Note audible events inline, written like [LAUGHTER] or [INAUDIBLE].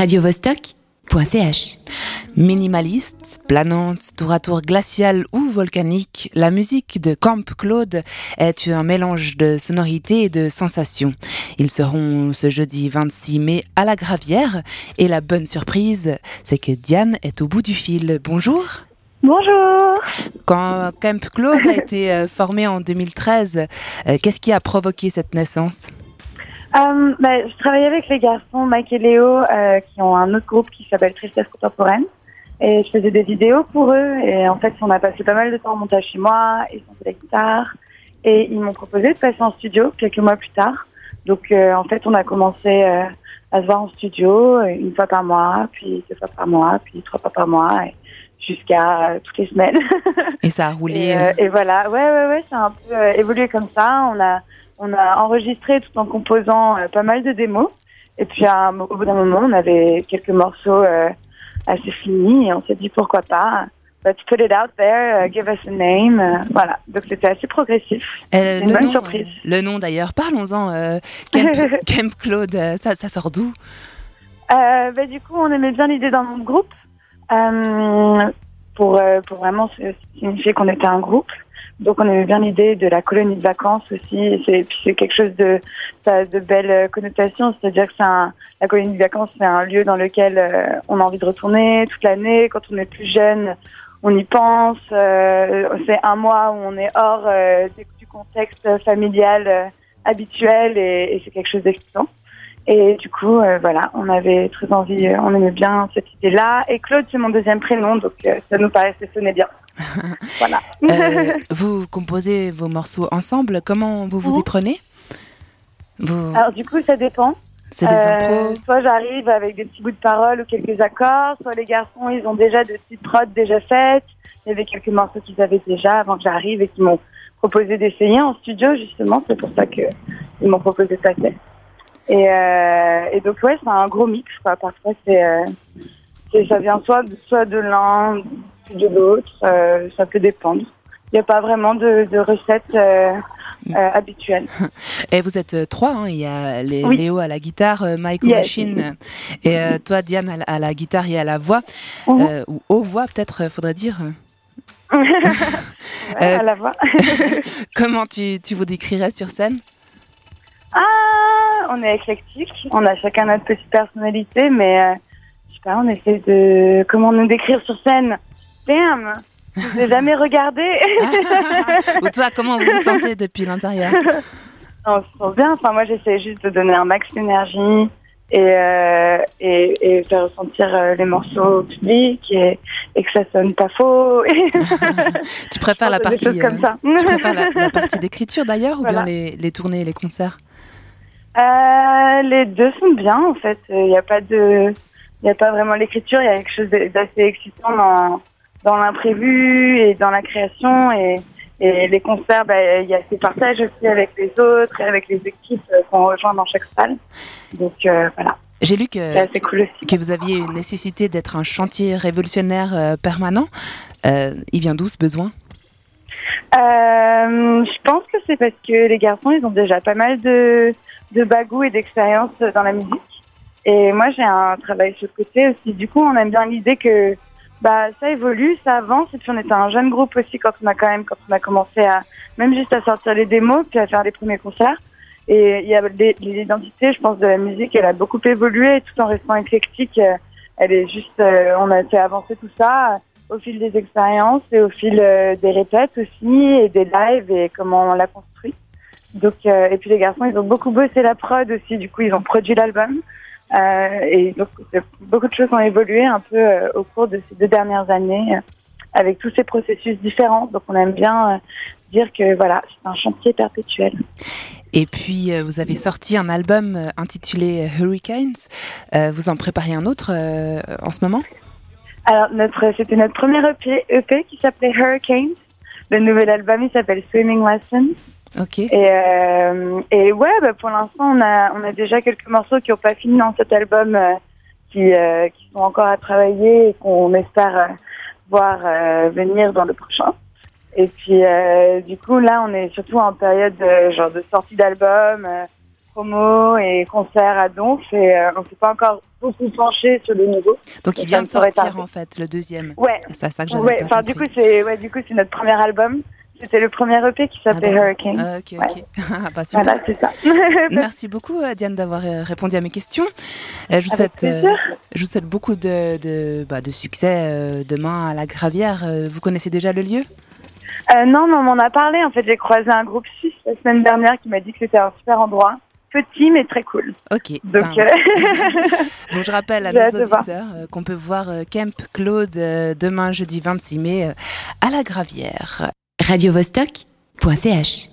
radiovostok.ch. Minimaliste, planante, tour à tour glaciale ou volcanique, la musique de Camp Claude est un mélange de sonorités et de sensations. Ils seront ce jeudi 26 mai à la Gravière et la bonne surprise, c'est que Diane est au bout du fil. Bonjour. Bonjour. Quand Camp Claude a été euh, formé en 2013, euh, qu'est-ce qui a provoqué cette naissance? Euh, bah, je travaillais avec les garçons Mike et Léo euh, qui ont un autre groupe qui s'appelle Tristesse Contemporaine. Et je faisais des vidéos pour eux. Et en fait, on a passé pas mal de temps en montage chez moi. Ils ont fait la guitare. Et ils m'ont proposé de passer en studio quelques mois plus tard. Donc, euh, en fait, on a commencé euh, à se voir en studio euh, une fois par mois, puis deux fois par mois, puis trois fois par mois, et jusqu'à euh, toutes les semaines. [LAUGHS] Et ça a roulé. Et, euh, et voilà, ouais, ouais, ouais, ça a un peu euh, évolué comme ça. On a, on a enregistré tout en composant euh, pas mal de démos. Et puis à au bout d'un moment, on avait quelques morceaux euh, assez finis et on s'est dit pourquoi pas? Let's put it out there, uh, give us a name. euh, voilà, donc c'était assez progressif. Euh, une bonne nom, surprise. le nom d'ailleurs, parlons-en. Camp, [LAUGHS] Camp Claude, ça, ça sort d'où? Bah, du coup, on aimait bien l'idée d'un nom de groupe pour, pour vraiment signifier qu'on était un groupe. Donc, on aimait bien l'idée de la colonie de vacances aussi. C'est, c'est quelque chose de, ça a de belles euh, connotations. C'est-à-dire que c'est un, la colonie de vacances, c'est un lieu dans lequel euh, on a envie de retourner toute l'année. Quand on est plus jeune, on y pense. Euh, c'est un mois où on est hors euh, du, contexte familial habituel et, c'est quelque chose d'excitant. Et du coup, voilà, on avait très envie, on aimait bien cette idée-là. Et Claude, c'est mon deuxième prénom, donc ça nous paraissait sonner bien. Voilà. Euh, [LAUGHS] Vous composez vos morceaux ensemble. Comment vous vous y prenez? Vous... Alors du coup, ça dépend. C'est des Euh, soit j'arrive avec des petits bouts de paroles ou quelques accords, soit les garçons, ils ont déjà de petites prods déjà faites. Il y avait quelques morceaux qu'ils avaient déjà avant que j'arrive et qui m'ont proposé d'essayer en studio, justement. C'est pour ça que ils m'ont proposé. Et, euh, et donc, ouais, c'est un gros mix, quoi. Parfois, c'est, euh, ça vient soit, de- soit de l'un, de l'autre. euh, ça peut dépendre. Il n'y a pas vraiment de, de recette euh, euh, habituelle. [LAUGHS] Et vous êtes trois, hein, il y a les- Oui. Léo à la guitare, Mike Yes. machines, et toi Diane à la, à la guitare et à la voix, Mhm. euh, ou aux voix peut-être, faudrait dire. [LAUGHS] Ouais, à la voix. [LAUGHS] Comment tu, tu vous décrirais sur scène? Ah, on est éclectique, on a chacun notre petite personnalité, mais je sais pas, on essaie de comment nous décrire sur scène? Damn, je vous ai [LAUGHS] jamais regardé. Ou toi, comment vous vous sentez depuis l'intérieur on se sent bien. Enfin, moi, j'essaie juste de donner un max d'énergie et, euh, et, et faire ressentir euh, les morceaux au public et, et que ça sonne pas faux. [LAUGHS] Tu préfères la partie, choses comme euh, ça. tu préfères la, la partie d'écriture d'ailleurs, ou Voilà. bien les, les tournées et les concerts Euh, les deux sont bien en fait. Il n'y a pas de, il a pas vraiment l'écriture. Il y a quelque chose d'assez excitant dans dans l'imprévu et dans la création et et les concerts. bah, Il y a ces partages aussi avec les autres et avec les équipes euh, qu'on rejoint dans chaque salle. Donc euh, voilà, J'ai lu que, cool que vous aviez une nécessité d'être un chantier révolutionnaire euh, permanent. Euh, il vient d'où ce besoin? Euh, je pense que c'est parce que les garçons, ils ont déjà pas mal de, de bagou et d'expérience dans la musique. Et moi, j'ai un travail sur le côté aussi. Du coup, on aime bien l'idée que bah, ça évolue, ça avance. Et puis, on était un jeune groupe aussi quand on a quand même, quand on a commencé à, même juste à sortir les démos, puis à faire les premiers concerts. Et il y a l'identité, je pense, de la musique, elle a beaucoup évolué tout en restant éclectique. euh, Elle est juste, euh, on a fait avancer tout ça au fil des expériences et au fil euh, des répètes aussi et des lives et comment on l'a construit. Donc euh, et puis les garçons ils ont beaucoup bossé la prod aussi du coup ils ont produit l'album euh, et donc euh, beaucoup de choses ont évolué un peu euh, au cours de ces deux dernières années euh, avec tous ces processus différents donc on aime bien euh, dire que voilà c'est un chantier perpétuel. Et puis, euh, vous avez sorti un album euh, intitulé Hurricanes. Euh, vous en préparez un autre euh, en ce moment? Alors notre c'était notre premier EP, EP qui s'appelait Hurricanes. Le nouvel album il s'appelle Swimming Lessons. Ok. Et, euh, et ouais, bah, pour l'instant, on a, on a déjà quelques morceaux qui n'ont pas fini dans cet album, euh, qui, euh, qui sont encore à travailler et qu'on espère voir venir dans le prochain. Et puis, du coup, là, on est surtout en période de, genre de sortie d'album, promo et concerts à Donf et on s'est pas encore beaucoup penché sur le nouveau. Donc il vient de sortir en fait, le deuxième. Ouais, C'est ça, que j'avais ouais. pas Enfin, du coup, compris. c'est ouais, du coup, c'est notre premier album. C'était le premier EP qui Ah, s'appelait d'accord. Hurricane. Ah, ok, ok. [LAUGHS] Ah, bah, super. voilà, c'est ça. [LAUGHS] Merci beaucoup euh, Diane d'avoir euh, répondu à mes questions. Euh, je, vous Avec souhaite, euh, je vous souhaite beaucoup de, de, bah, de succès demain à la Gravière. Vous connaissez déjà le lieu? Euh, non, mais on m'en a parlé. En fait, j'ai croisé un groupe suisse la semaine dernière qui m'a dit que c'était un super endroit. Petit, mais très cool. Ok. Donc, ben, euh, [LAUGHS] donc je rappelle à nos auditeurs qu'on peut voir Kemp Claude demain jeudi 26 mai à la Gravière. radiovostok.ch